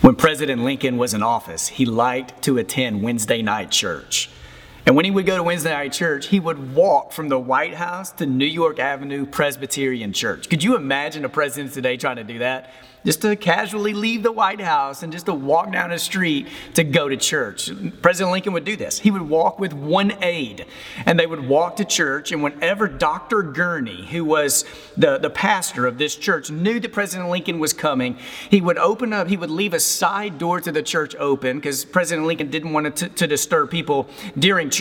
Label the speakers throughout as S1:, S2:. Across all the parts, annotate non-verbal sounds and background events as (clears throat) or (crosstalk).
S1: When President Lincoln was in office, he liked to attend Wednesday night church. And when he would go to Wednesday night church, he would walk from the White House to New York Avenue Presbyterian Church. Could you imagine a president today trying to do that? Just to casually leave the White House and just to walk down a street to go to church. President Lincoln would do this. He would walk with one aide, and they would walk to church. And whenever Dr. Gurley, who was the, the pastor of this church, knew that President Lincoln was coming, he would open up, he would leave a side door to the church open because President Lincoln didn't want to, to disturb people during church.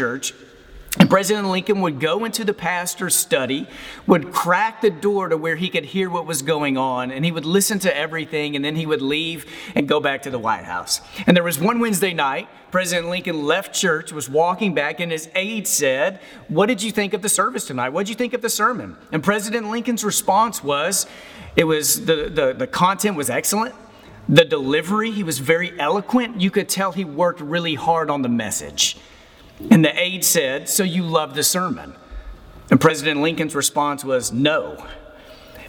S1: And President Lincoln would go into the pastor's study, would crack the door to where he could hear what was going on, and he would listen to everything, and then he would leave and go back to the White House. And there was one Wednesday night, President Lincoln left church, was walking back, and his aide said, What did you think of the service tonight? What did you think of the sermon? And President Lincoln's response was, It was the, the, the content was excellent. The delivery, he was very eloquent. You could tell he worked really hard on the message. And the aide said, So you love the sermon? And President Lincoln's response was, No.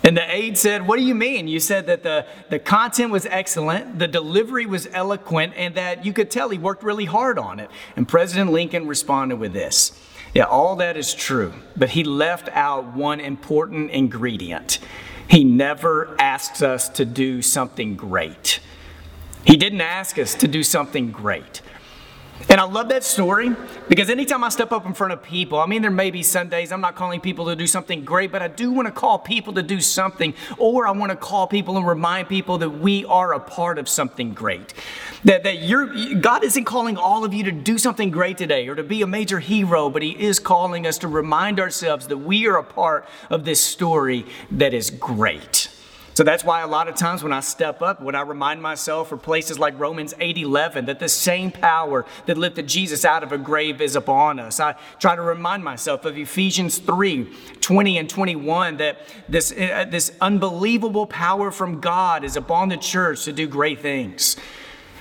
S1: And the aide said, What do you mean? You said that the, the content was excellent, the delivery was eloquent, and that you could tell he worked really hard on it. And President Lincoln responded with this Yeah, all that is true, but he left out one important ingredient. He never asks us to do something great. He didn't ask us to do something great. And I love that story because anytime I step up in front of people, I mean, there may be Sundays I'm not calling people to do something great, but I do want to call people to do something, or I want to call people and remind people that we are a part of something great. That, that you're, God isn't calling all of you to do something great today or to be a major hero, but He is calling us to remind ourselves that we are a part of this story that is great. So that's why a lot of times when I step up, when I remind myself for places like Romans 8:11 that the same power that lifted Jesus out of a grave is upon us. I try to remind myself of Ephesians 3, 20 and 21 that this, uh, this unbelievable power from God is upon the church to do great things.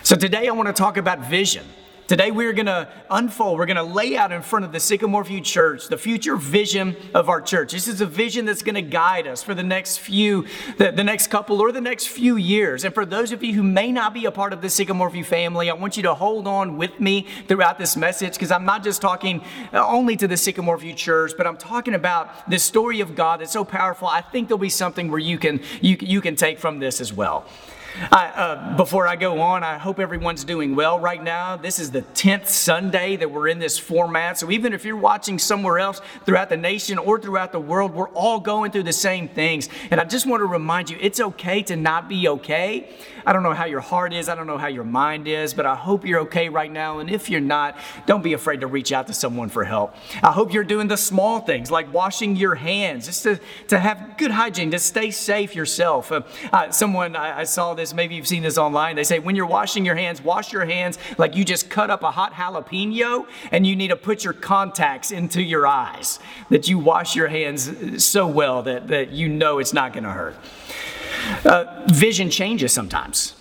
S1: So today I want to talk about vision. Today, we're going to unfold, we're going to lay out in front of the Sycamore View Church the future vision of our church. This is a vision that's going to guide us for the next few, the, the next couple, or the next few years. And for those of you who may not be a part of the Sycamore View family, I want you to hold on with me throughout this message because I'm not just talking uh, only to the Sycamore View Church, but I'm talking about this story of God that's so powerful. I think there'll be something where you can, you, you can take from this as well. I, uh, before I go on, I hope everyone's doing well right now. This is the 10th Sunday that we're in this format. So even if you're watching somewhere else throughout the nation or throughout the world, we're all going through the same things. And I just want to remind you it's okay to not be okay. I don't know how your heart is, I don't know how your mind is, but I hope you're okay right now. And if you're not, don't be afraid to reach out to someone for help. I hope you're doing the small things like washing your hands, just to, to have good hygiene, to stay safe yourself. Uh, uh, someone, I, I saw this, maybe you've seen this online. They say when you're washing your hands, wash your hands like you just cut up a hot jalapeno and you need to put your contacts into your eyes. That you wash your hands so well that, that you know it's not going to hurt. Uh, vision changes sometimes.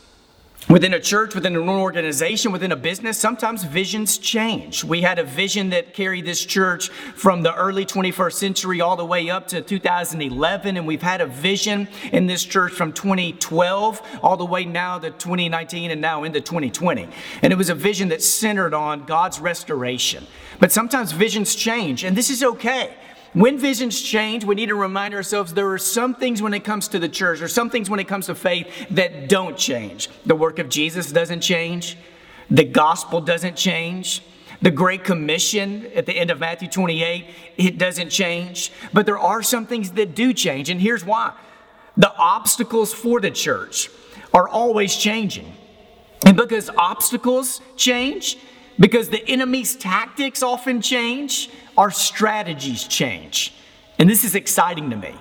S1: Within a church, within an organization, within a business, sometimes visions change. We had a vision that carried this church from the early 21st century all the way up to 2011, and we've had a vision in this church from 2012 all the way now to 2019 and now into 2020. And it was a vision that centered on God's restoration. But sometimes visions change, and this is okay. When visions change, we need to remind ourselves there are some things when it comes to the church, or some things when it comes to faith that don't change. The work of Jesus doesn't change, the gospel doesn't change. The Great Commission at the end of Matthew 28, it doesn't change. But there are some things that do change, and here's why. The obstacles for the church are always changing. And because obstacles change, because the enemy's tactics often change, our strategies change. And this is exciting to me.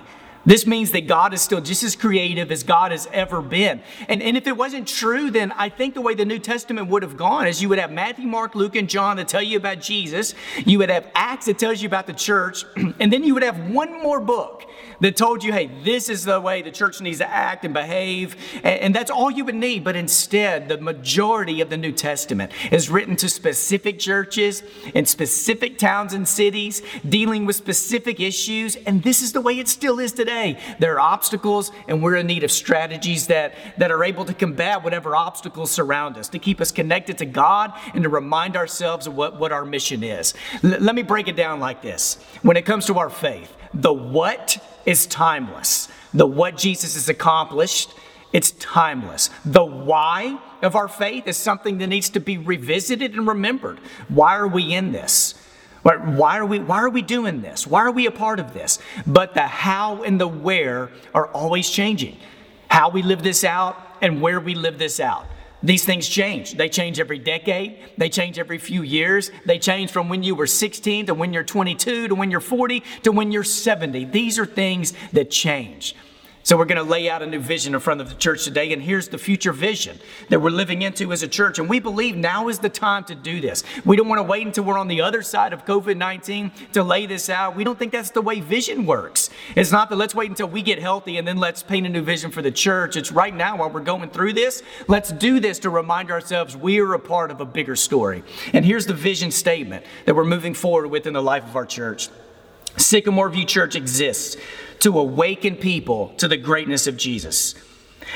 S1: This means that God is still just as creative as God has ever been. And, and if it wasn't true, then I think the way the New Testament would have gone is you would have Matthew, Mark, Luke, and John that tell you about Jesus. You would have Acts that tells you about the church. (clears throat) And then you would have one more book that told you, hey, this is the way the church needs to act and behave. And, and that's all you would need. But instead, the majority of the New Testament is written to specific churches in specific towns and cities, dealing with specific issues. And this is the way it still is today. There are obstacles, and we're in need of strategies that, that are able to combat whatever obstacles surround us, to keep us connected to God, and to remind ourselves of what, what our mission is. L- let me break it down like this. When it comes to our faith, the what is timeless. The what Jesus has accomplished it's timeless. The why of our faith is something that needs to be revisited and remembered. Why are we in this? But why are we why are we doing this? Why are we a part of this? But the how and the where are always changing. How we live this out and where we live this out. These things change. They change every decade. They change every few years. They change from when you were 16 to when you're 22 to when you're 40 to when you're 70. These are things that change. So, we're going to lay out a new vision in front of the church today, and here's the future vision that we're living into as a church. And we believe now is the time to do this. We don't want to wait until we're on the other side of COVID 19 to lay this out. We don't think that's the way vision works. It's not that let's wait until we get healthy and then let's paint a new vision for the church. It's right now while we're going through this, let's do this to remind ourselves we are a part of a bigger story. And here's the vision statement that we're moving forward with in the life of our church. Sycamore View Church exists to awaken people to the greatness of Jesus.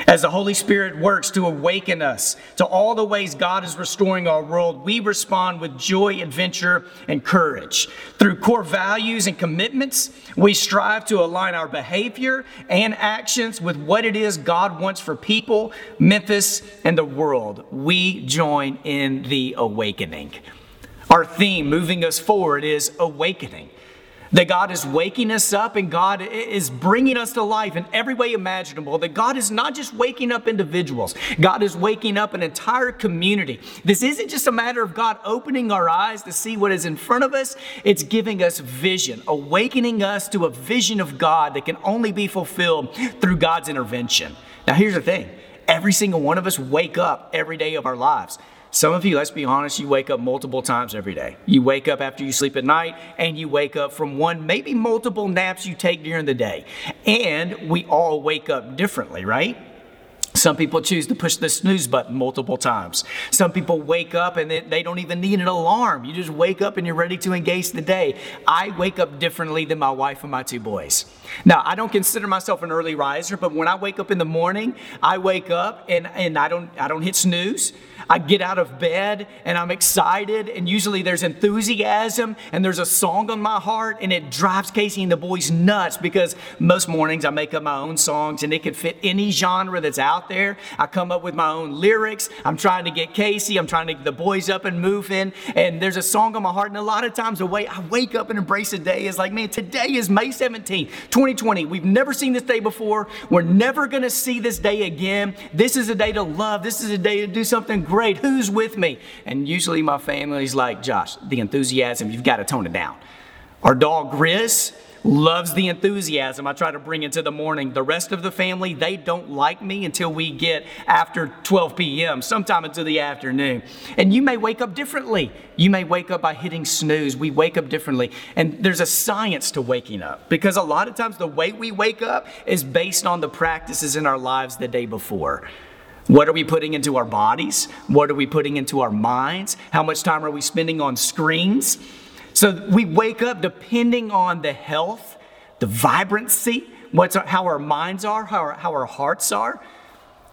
S1: As the Holy Spirit works to awaken us to all the ways God is restoring our world, we respond with joy, adventure, and courage. Through core values and commitments, we strive to align our behavior and actions with what it is God wants for people, Memphis, and the world. We join in the awakening. Our theme moving us forward is awakening. That God is waking us up and God is bringing us to life in every way imaginable. That God is not just waking up individuals, God is waking up an entire community. This isn't just a matter of God opening our eyes to see what is in front of us, it's giving us vision, awakening us to a vision of God that can only be fulfilled through God's intervention. Now, here's the thing every single one of us wake up every day of our lives. Some of you, let's be honest, you wake up multiple times every day. You wake up after you sleep at night, and you wake up from one, maybe multiple naps you take during the day. And we all wake up differently, right? Some people choose to push the snooze button multiple times. Some people wake up and they don't even need an alarm. You just wake up and you're ready to engage the day. I wake up differently than my wife and my two boys. Now, I don't consider myself an early riser, but when I wake up in the morning, I wake up and, and I don't I don't hit snooze. I get out of bed and I'm excited, and usually there's enthusiasm and there's a song on my heart, and it drives Casey and the boys nuts because most mornings I make up my own songs and it could fit any genre that's out there. I come up with my own lyrics. I'm trying to get Casey, I'm trying to get the boys up and moving, and there's a song on my heart. And a lot of times, the way I wake up and embrace a day is like, man, today is May 17th, 2020. We've never seen this day before. We're never to see this day again. This is a day to love. This is a day to do something great. Who's with me? And usually my family's like, Josh, the enthusiasm, you've got to tone it down. Our dog Grizz loves the enthusiasm I try to bring into the morning. The rest of the family, they don't like me until we get after 12 p.m., sometime into the afternoon. And you may wake up differently. You may wake up by hitting snooze. We wake up differently. And there's a science to waking up because a lot of times the way we wake up is based on the practices in our lives the day before. What are we putting into our bodies? What are we putting into our minds? How much time are we spending on screens? So we wake up depending on the health, the vibrancy, what's our, how our minds are, how our, how our hearts are,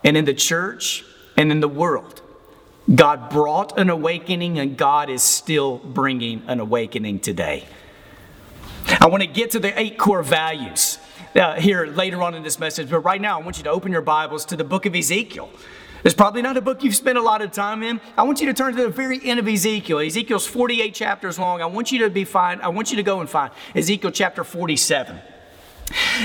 S1: and in the church and in the world. God brought an awakening, and God is still bringing an awakening today. I want to get to the eight core values uh, here later on in this message. But right now, I want you to open your Bibles to the book of Ezekiel. It's probably not a book you've spent a lot of time in. I want you to turn to the very end of Ezekiel. Ezekiel's 48 chapters long. I want you to be fine. I want you to go and find Ezekiel chapter 47.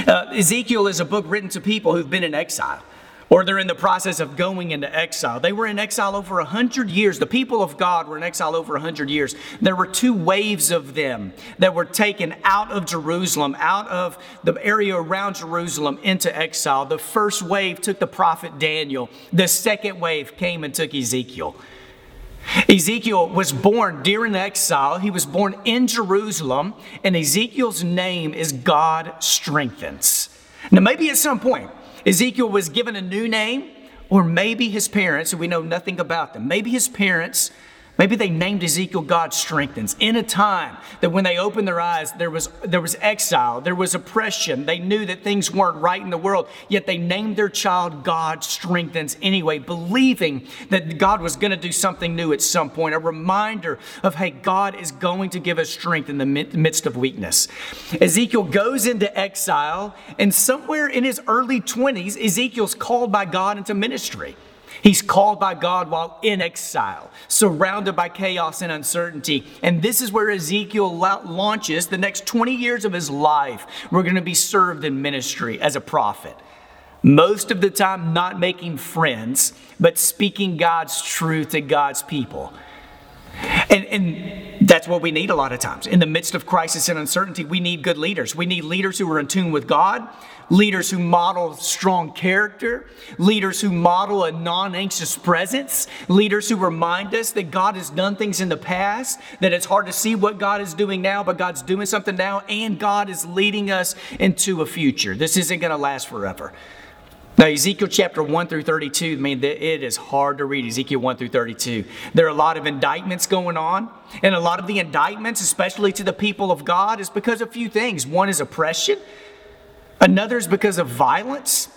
S1: Uh, Ezekiel is a book written to people who've been in exile or they're in the process of going into exile. They were in exile over a hundred years. The people of God were in exile over a hundred years. There were two waves of them that were taken out of Jerusalem, out of the area around Jerusalem into exile. The first wave took the prophet Daniel. The second wave came and took Ezekiel. Ezekiel was born during exile. He was born in Jerusalem, and Ezekiel's name is God strengthens. Now, maybe at some point, Ezekiel was given a new name, or maybe his parents, we know nothing about them, maybe his parents Maybe they named Ezekiel God strengthens. In a time that when they opened their eyes, there was, there was exile, there was oppression. They knew that things weren't right in the world, yet they named their child God strengthens anyway, believing that God was going to do something new at some point. A reminder of, hey, God is going to give us strength in the midst of weakness. Ezekiel goes into exile, and somewhere in his early 20s, Ezekiel's called by God into ministry. He's called by God while in exile, surrounded by chaos and uncertainty. And this is where Ezekiel launches the next 20 years of his life. We're going to be served in ministry as a prophet. Most of the time, not making friends, but speaking God's truth to God's people. And, and that's what we need a lot of times. In the midst of crisis and uncertainty, we need good leaders. We need leaders who are in tune with God, leaders who model strong character, leaders who model a non anxious presence, leaders who remind us that God has done things in the past, that it's hard to see what God is doing now, but God's doing something now, and God is leading us into a future. This isn't going to last forever. Now, Ezekiel chapter 1 through 32, I mean, it is hard to read Ezekiel 1 through 32. There are a lot of indictments going on, and a lot of the indictments, especially to the people of God, is because of few things. One is oppression, another is because of violence,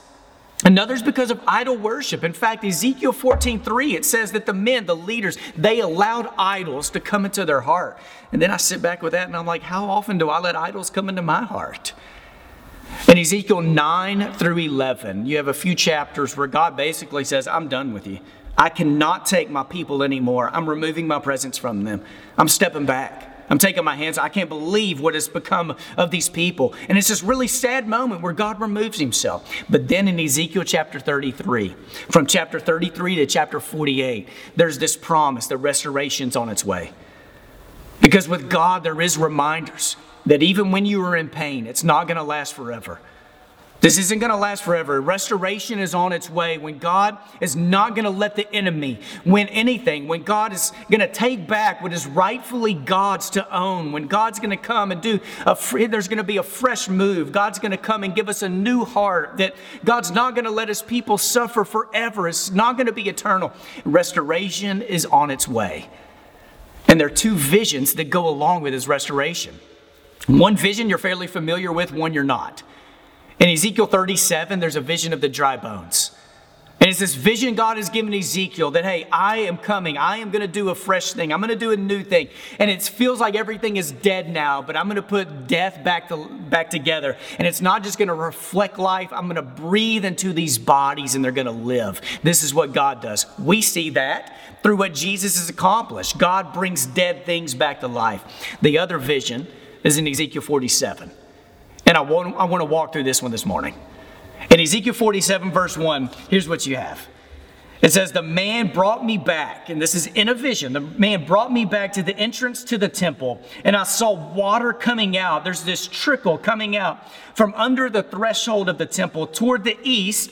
S1: another is because of idol worship. In fact, Ezekiel 14 3, it says that the men, the leaders, they allowed idols to come into their heart. And then I sit back with that and I'm like, how often do I let idols come into my heart? In Ezekiel 9 through 11, you have a few chapters where God basically says, I'm done with you. I cannot take my people anymore. I'm removing my presence from them. I'm stepping back. I'm taking my hands. I can't believe what has become of these people. And it's this really sad moment where God removes himself. But then in Ezekiel chapter 33, from chapter 33 to chapter 48, there's this promise that restoration's on its way. Because with God, there is reminders that even when you are in pain, it's not going to last forever. This isn't going to last forever. Restoration is on its way when God is not going to let the enemy win anything, when God is going to take back what is rightfully God's to own, when God's going to come and do a free, there's going to be a fresh move. God's going to come and give us a new heart that God's not going to let his people suffer forever. It's not going to be eternal. Restoration is on its way. And there are two visions that go along with his restoration. One vision you're fairly familiar with, one you're not. In Ezekiel 37, there's a vision of the dry bones. And it's this vision God has given Ezekiel that, hey, I am coming. I am going to do a fresh thing. I'm going to do a new thing. And it feels like everything is dead now, but I'm going to put death back, to, back together. And it's not just going to reflect life. I'm going to breathe into these bodies and they're going to live. This is what God does. We see that through what Jesus has accomplished. God brings dead things back to life. The other vision is in Ezekiel 47. And I want, I want to walk through this one this morning. In Ezekiel 47, verse 1, here's what you have. It says, The man brought me back, and this is in a vision. The man brought me back to the entrance to the temple, and I saw water coming out. There's this trickle coming out from under the threshold of the temple toward the east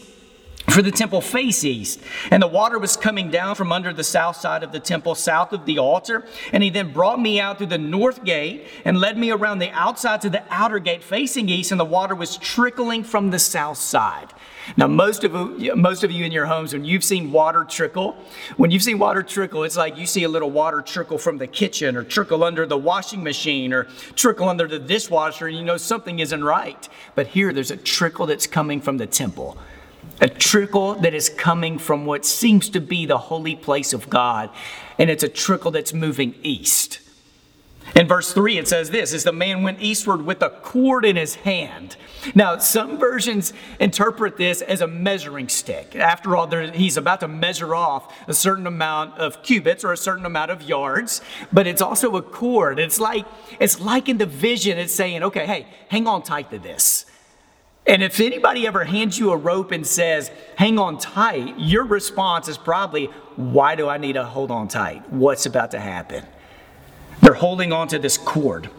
S1: for the temple face east. And the water was coming down from under the south side of the temple, south of the altar. And he then brought me out through the north gate and led me around the outside to the outer gate facing east, and the water was trickling from the south side. Now, most of most of you in your homes, when you've seen water trickle, when you've seen water trickle, it's like you see a little water trickle from the kitchen or trickle under the washing machine or trickle under the dishwasher, and you know something isn't right. But here, there's a trickle that's coming from the temple a trickle that is coming from what seems to be the holy place of God, and it's a trickle that's moving east. In verse 3, it says this As the man went eastward with a cord in his hand. Now, some versions interpret this as a measuring stick. After all, he's about to measure off a certain amount of cubits or a certain amount of yards, but it's also a cord. It's like, it's like in the vision, it's saying, okay, hey, hang on tight to this. And if anybody ever hands you a rope and says, hang on tight, your response is probably, why do I need to hold on tight? What's about to happen? They're holding on to this cord.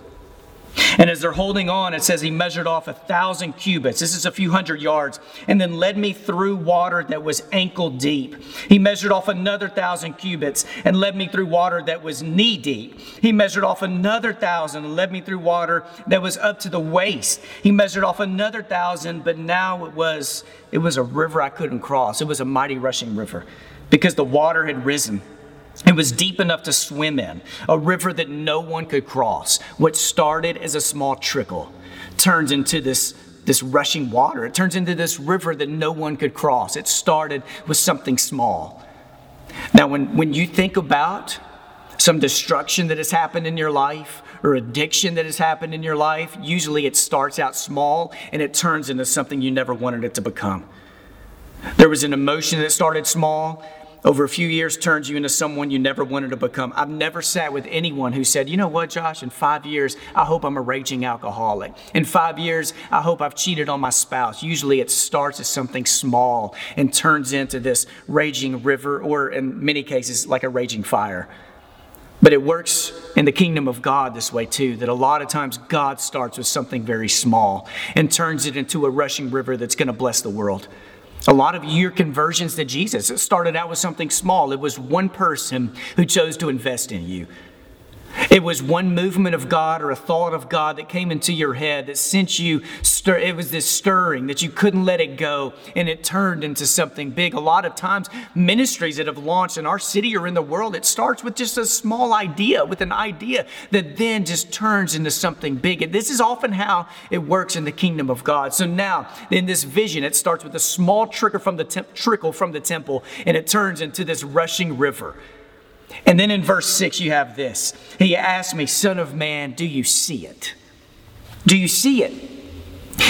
S1: And as they're holding on, it says he measured off a thousand cubits. This is a few hundred yards. And then led me through water that was ankle deep. He measured off another thousand cubits and led me through water that was knee deep. He measured off another thousand and led me through water that was up to the waist. He measured off another thousand, but now it was it was a river I couldn't cross. It was a mighty rushing river because the water had risen It was deep enough to swim in, a river that no one could cross. What started as a small trickle turns into this, this rushing water. It turns into this river that no one could cross. It started with something small. Now, when, when you think about some destruction that has happened in your life or addiction that has happened in your life, usually it starts out small and it turns into something you never wanted it to become. There was an emotion that started small over a few years turns you into someone you never wanted to become. I've never sat with anyone who said, you know what, Josh, in five years, I hope I'm a raging alcoholic. In five years, I hope I've cheated on my spouse. Usually it starts as something small and turns into this raging river, or in many cases, like a raging fire. But it works in the kingdom of God this way too, that a lot of times God starts with something very small and turns it into a rushing river that's going to bless the world. A lot of your conversions to Jesus, it started out with something small. It was one person who chose to invest in you. It was one movement of God or a thought of God that came into your head that sent you stir. It was this stirring that you couldn't let it go, and it turned into something big. A lot of times, ministries that have launched in our city or in the world, it starts with just a small idea, with an idea that then just turns into something big. And this is often how it works in the kingdom of God. So now, in this vision, it starts with a small trickle from the trickle from the temple, and it turns into this rushing river. And then in verse 6, you have this. He asked me, Son of man, do you see it? Do you see it?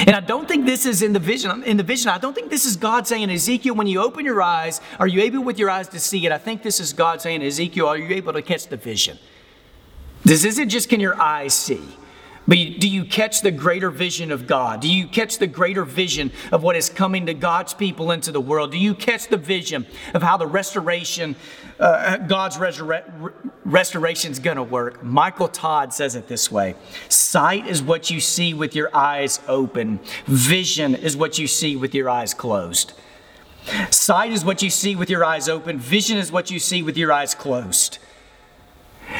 S1: And I don't think this is in the vision. In the vision, I don't think this is God saying, Ezekiel, when you open your eyes, are you able with your eyes to see it? I think this is God saying, Ezekiel, are you able to catch the vision? This isn't just can your eyes see. But do you catch the greater vision of God? Do you catch the greater vision of what is coming to God's people into the world? Do you catch the vision of how the restoration, uh, God's resura- restoration is going to work? Michael Todd says it this way Sight is what you see with your eyes open, vision is what you see with your eyes closed. Sight is what you see with your eyes open, vision is what you see with your eyes closed.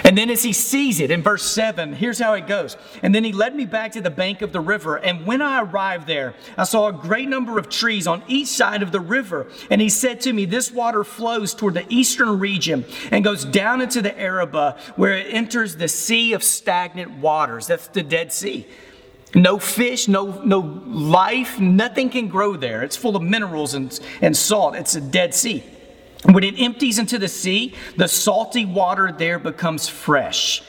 S1: And then as he sees it in verse 7, here's how it goes. And then he led me back to the bank of the river. And when I arrived there, I saw a great number of trees on each side of the river. And he said to me, This water flows toward the eastern region and goes down into the Arabah, where it enters the sea of stagnant waters. That's the Dead Sea. No fish, no, no life, nothing can grow there. It's full of minerals and, and salt. It's a Dead Sea. When it empties into the sea, the salty water there becomes fresh.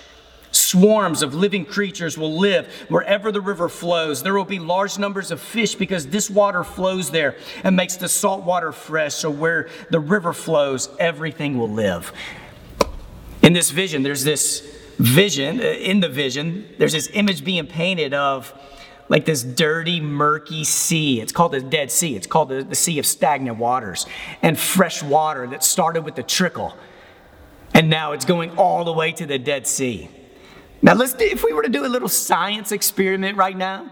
S1: Swarms of living creatures will live wherever the river flows. There will be large numbers of fish because this water flows there and makes the salt water fresh. So, where the river flows, everything will live. In this vision, there's this vision, uh, in the vision, there's this image being painted of like this dirty, murky sea. It's called the Dead Sea. It's called the, the Sea of Stagnant Waters. And fresh water that started with the trickle. And now it's going all the way to the Dead Sea. Now, let's do, if we were to do a little science experiment right now,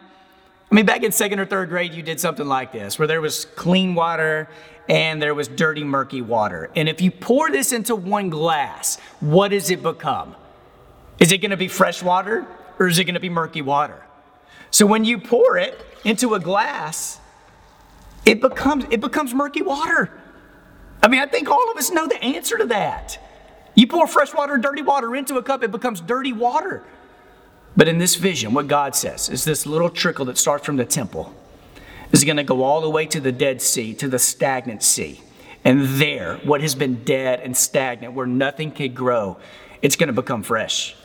S1: I mean, back in second or third grade, you did something like this, where there was clean water and there was dirty, murky water. And if you pour this into one glass, what does it become? Is it going to be fresh water or is it going to be murky water? So when you pour it into a glass, it becomes, it becomes murky water. I mean, I think all of us know the answer to that. You pour fresh water dirty water into a cup, it becomes dirty water. But in this vision, what God says is this little trickle that starts from the temple is going to go all the way to the Dead Sea, to the stagnant sea. And there, what has been dead and stagnant, where nothing can grow, it's going to become fresh.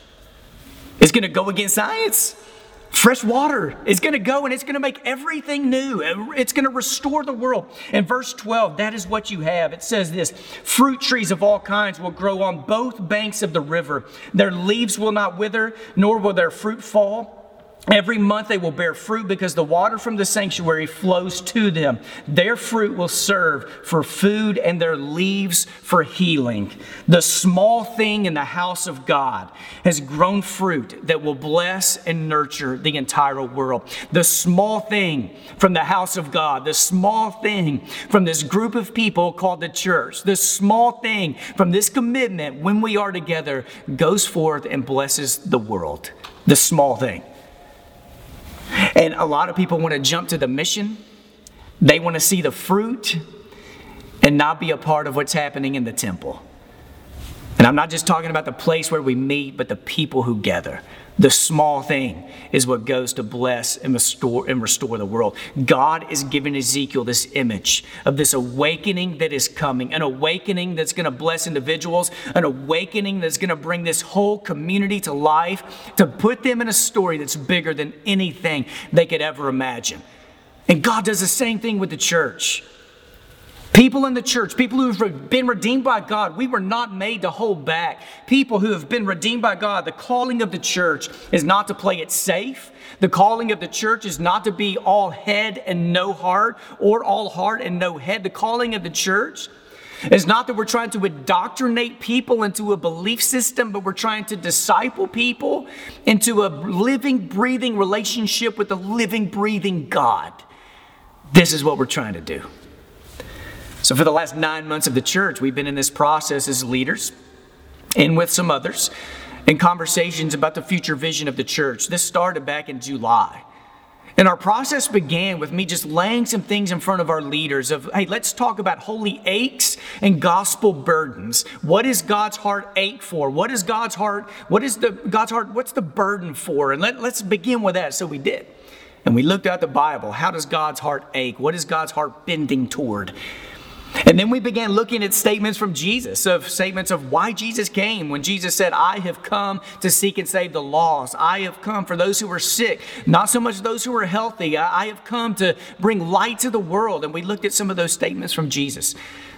S1: It's going to go against science. Fresh water is going to go and it's going to make everything new. It's going to restore the world. In verse 12, that is what you have. It says this Fruit trees of all kinds will grow on both banks of the river. Their leaves will not wither, nor will their fruit fall. Every month they will bear fruit because the water from the sanctuary flows to them. Their fruit will serve for food and their leaves for healing. The small thing in the house of God has grown fruit that will bless and nurture the entire world. The small thing from the house of God, the small thing from this group of people called the church, the small thing from this commitment when we are together goes forth and blesses the world. The small thing. And a lot of people want to jump to the mission, they want to see the fruit and not be a part of what's happening in the temple. And I'm not just talking about the place where we meet, but the people who gather. The small thing is what goes to bless and restore and restore the world. God is giving Ezekiel this image of this awakening that is coming, an awakening that's going to bless individuals, an awakening that's going to bring this whole community to life, to put them in a story that's bigger than anything they could ever imagine. And God does the same thing with the church. People in the church, people who have been redeemed by God, we were not made to hold back. People who have been redeemed by God, the calling of the church is not to play it safe. The calling of the church is not to be all head and no heart, or all heart and no head. The calling of the church is not that we're trying to indoctrinate people into a belief system, but we're trying to disciple people into a living, breathing relationship with the living, breathing God. This is what we're trying to do. So, for the last nine months of the church, we've been in this process as leaders and with some others in conversations about the future vision of the church. This started back in July. And our process began with me just laying some things in front of our leaders of, hey, let's talk about holy aches and gospel burdens. What is God's heart ache for? What is God's heart? What is the God's heart? What's the burden for? And let, let's begin with that. So we did. And we looked at the Bible. How does God's heart ache? What is God's heart bending toward? And then we began looking at statements from Jesus, of statements of why Jesus came. When Jesus said, I have come to seek and save the lost. I have come for those who are sick, not so much those who are healthy. I have come to bring light to the world. And we looked at some of those statements from Jesus.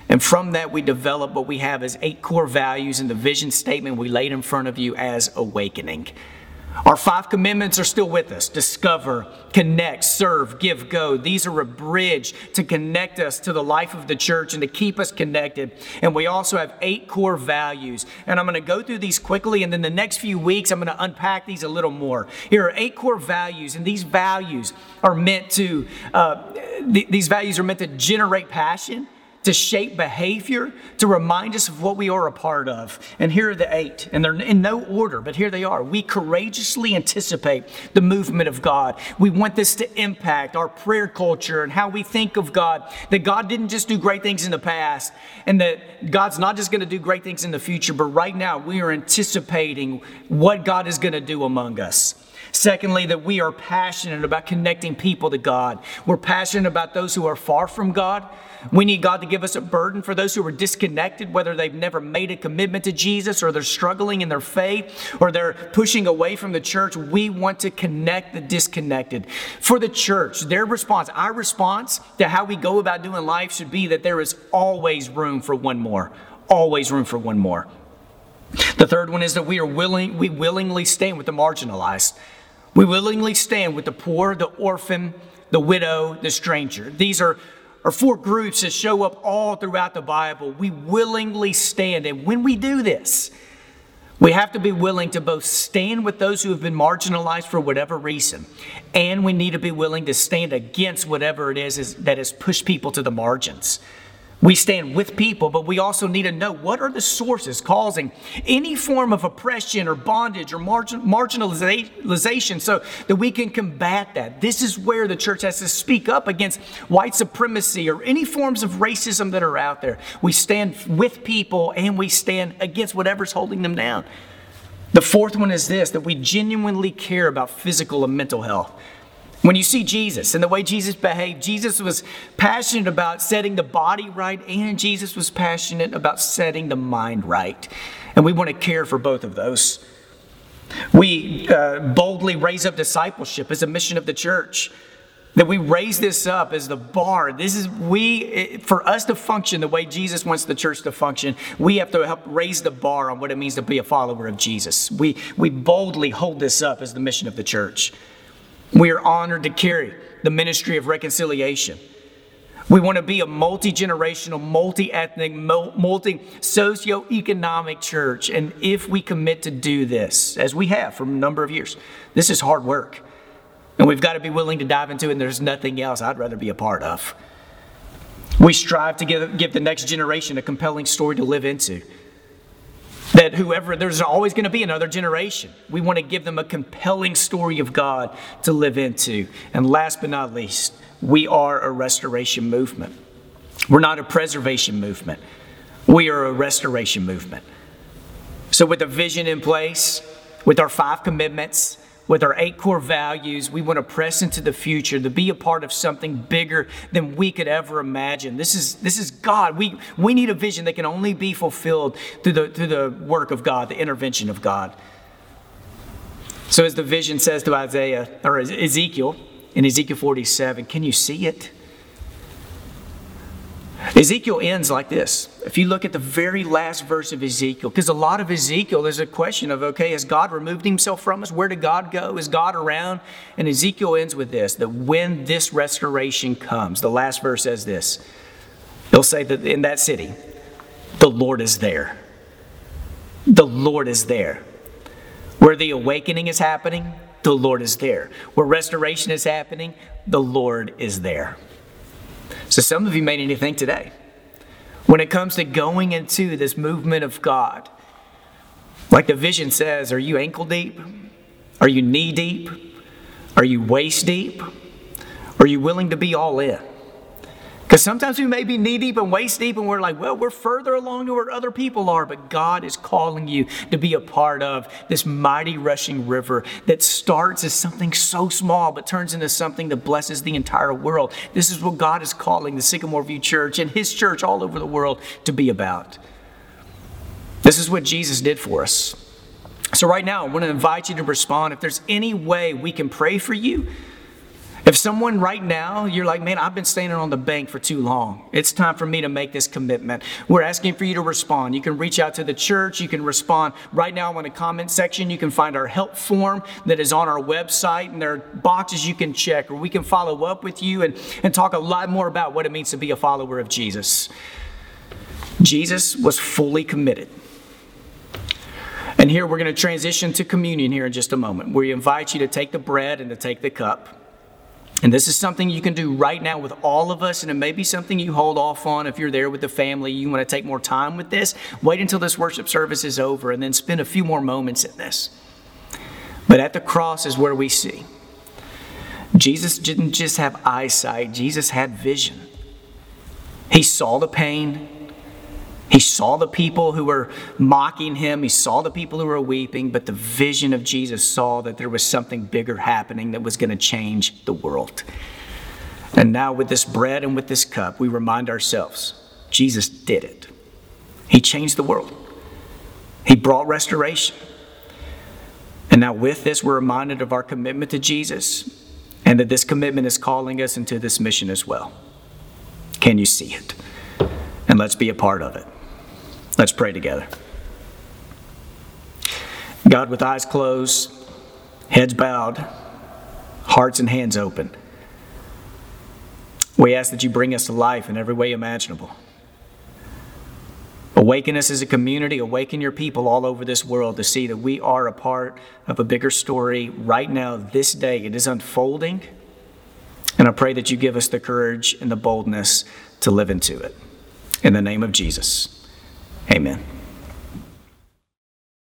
S1: And from that, we developed what we have as eight core values in the vision statement we laid in front of you as awakening. Our five commitments are still with us discover, connect, serve, give, go. These are a bridge to connect us to the life of the church and to keep us connected. And we also have eight core values. And I'm going to go through these quickly, and then the next few weeks, I'm going to unpack these a little more. Here are eight core values, and these values are meant to, uh, th- these values are meant to generate passion to shape behavior, to remind us of what we are a part of. And here are the eight, and they're in no order, but here they are. We courageously anticipate the movement of God. We want this to impact our prayer culture and how we think of God, that God didn't just do great things in the past, and that God's not just going to do great things in the future, but right now we are anticipating what God is going to do among us. Secondly, that we are passionate about connecting people to God. We're passionate about those who are far from God. We need God to give us a burden for those who are disconnected, whether they've never made a commitment to Jesus or they're struggling in their faith or they're pushing away from the church. We want to connect the disconnected. For the church, their response, our response to how we go about doing life should be that there is always room for one more. Always room for one more. The third one is that we are willing, we willingly stand with the marginalized. We willingly stand with the poor, the orphan, the widow, the stranger. These are, are four groups that show up all throughout the Bible. We willingly stand. And when we do this, we have to be willing to both stand with those who have been marginalized for whatever reason, and we need to be willing to stand against whatever it is, that has pushed people to the margins. We stand with people, but we also need to know what are the sources causing any form of oppression or bondage or margin, marginalization so that we can combat that. This is where the church has to speak up against white supremacy or any forms of racism that are out there. We stand with people and we stand against whatever's holding them down. The fourth one is this that we genuinely care about physical and mental health. When you see Jesus and the way Jesus behaved, Jesus was passionate about setting the body right, and Jesus was passionate about setting the mind right. And we want to care for both of those. We uh, boldly raise up discipleship as a mission of the church. That we raise this up as the bar. This is we for us to function the way Jesus wants the church to function. We have to help raise the bar on what it means to be a follower of Jesus. We we boldly hold this up as the mission of the church. We are honored to carry the ministry of reconciliation. We want to be a multi generational, multi ethnic, multi socio-economic church. And if we commit to do this, as we have for a number of years, this is hard work. And we've got to be willing to dive into it, and there's nothing else I'd rather be a part of. We strive to give, give the next generation a compelling story to live into that whoever, there's always going to be another generation. We want to give them a compelling story of God to live into. And last but not least, we are a restoration movement. We're not a preservation movement, we are a restoration movement. So, with a vision in place, with our five commitments, with our eight core values, we want to press into the future to be a part of something bigger than we could ever imagine. This is, this is God. We, we need a vision that can only be fulfilled through the, through the work of God, the intervention of God. So, as the vision says to Isaiah, or Ezekiel, in Ezekiel 47, can you see it? Ezekiel ends like this. If you look at the very last verse of Ezekiel, because a lot of Ezekiel, there's a question of, okay, has God removed himself from us? Where did God go? Is God around? And Ezekiel ends with this that when this restoration comes, the last verse says this. They'll say that in that city, the Lord is there. The Lord is there. Where the awakening is happening, the Lord is there. Where restoration is happening, the Lord is there. So some of you may need to think today. When it comes to going into this movement of God, like the vision says, are you ankle deep? Are you knee deep? Are you waist deep? Are you willing to be all in? Because sometimes we may be knee deep and waist deep, and we're like, well, we're further along to where other people are, but God is calling you to be a part of this mighty rushing river that starts as something so small but turns into something that blesses the entire world. This is what God is calling the Sycamore View Church and His church all over the world to be about. This is what Jesus did for us. So, right now, I want to invite you to respond. If there's any way we can pray for you, if someone right now, you're like, man, I've been standing on the bank for too long. It's time for me to make this commitment. We're asking for you to respond. You can reach out to the church. You can respond right now in the comment section. You can find our help form that is on our website, and there are boxes you can check, or we can follow up with you and, and talk a lot more about what it means to be a follower of Jesus. Jesus was fully committed. And here we're going to transition to communion here in just a moment. We invite you to take the bread and to take the cup. And this is something you can do right now with all of us, and it may be something you hold off on if you're there with the family. You want to take more time with this. Wait until this worship service is over and then spend a few more moments in this. But at the cross is where we see Jesus didn't just have eyesight, Jesus had vision. He saw the pain, he saw the people who were mocking him. He saw the people who were weeping, but the vision of Jesus saw that there was something bigger happening that was going to change the world. And now, with this bread and with this cup, we remind ourselves Jesus did it. He changed the world, He brought restoration. And now, with this, we're reminded of our commitment to Jesus and that this commitment is calling us into this mission as well. Can you see it? And let's be a part of it. Let's pray together. God, with eyes closed, heads bowed, hearts and hands open, we ask that you bring us to life in every way imaginable. Awaken us as a community, awaken your people all over this world to see that we are a part of a bigger story right now, this day. It is unfolding. And I pray that you give us the courage and the boldness to live into it. In the name of Jesus. Amen.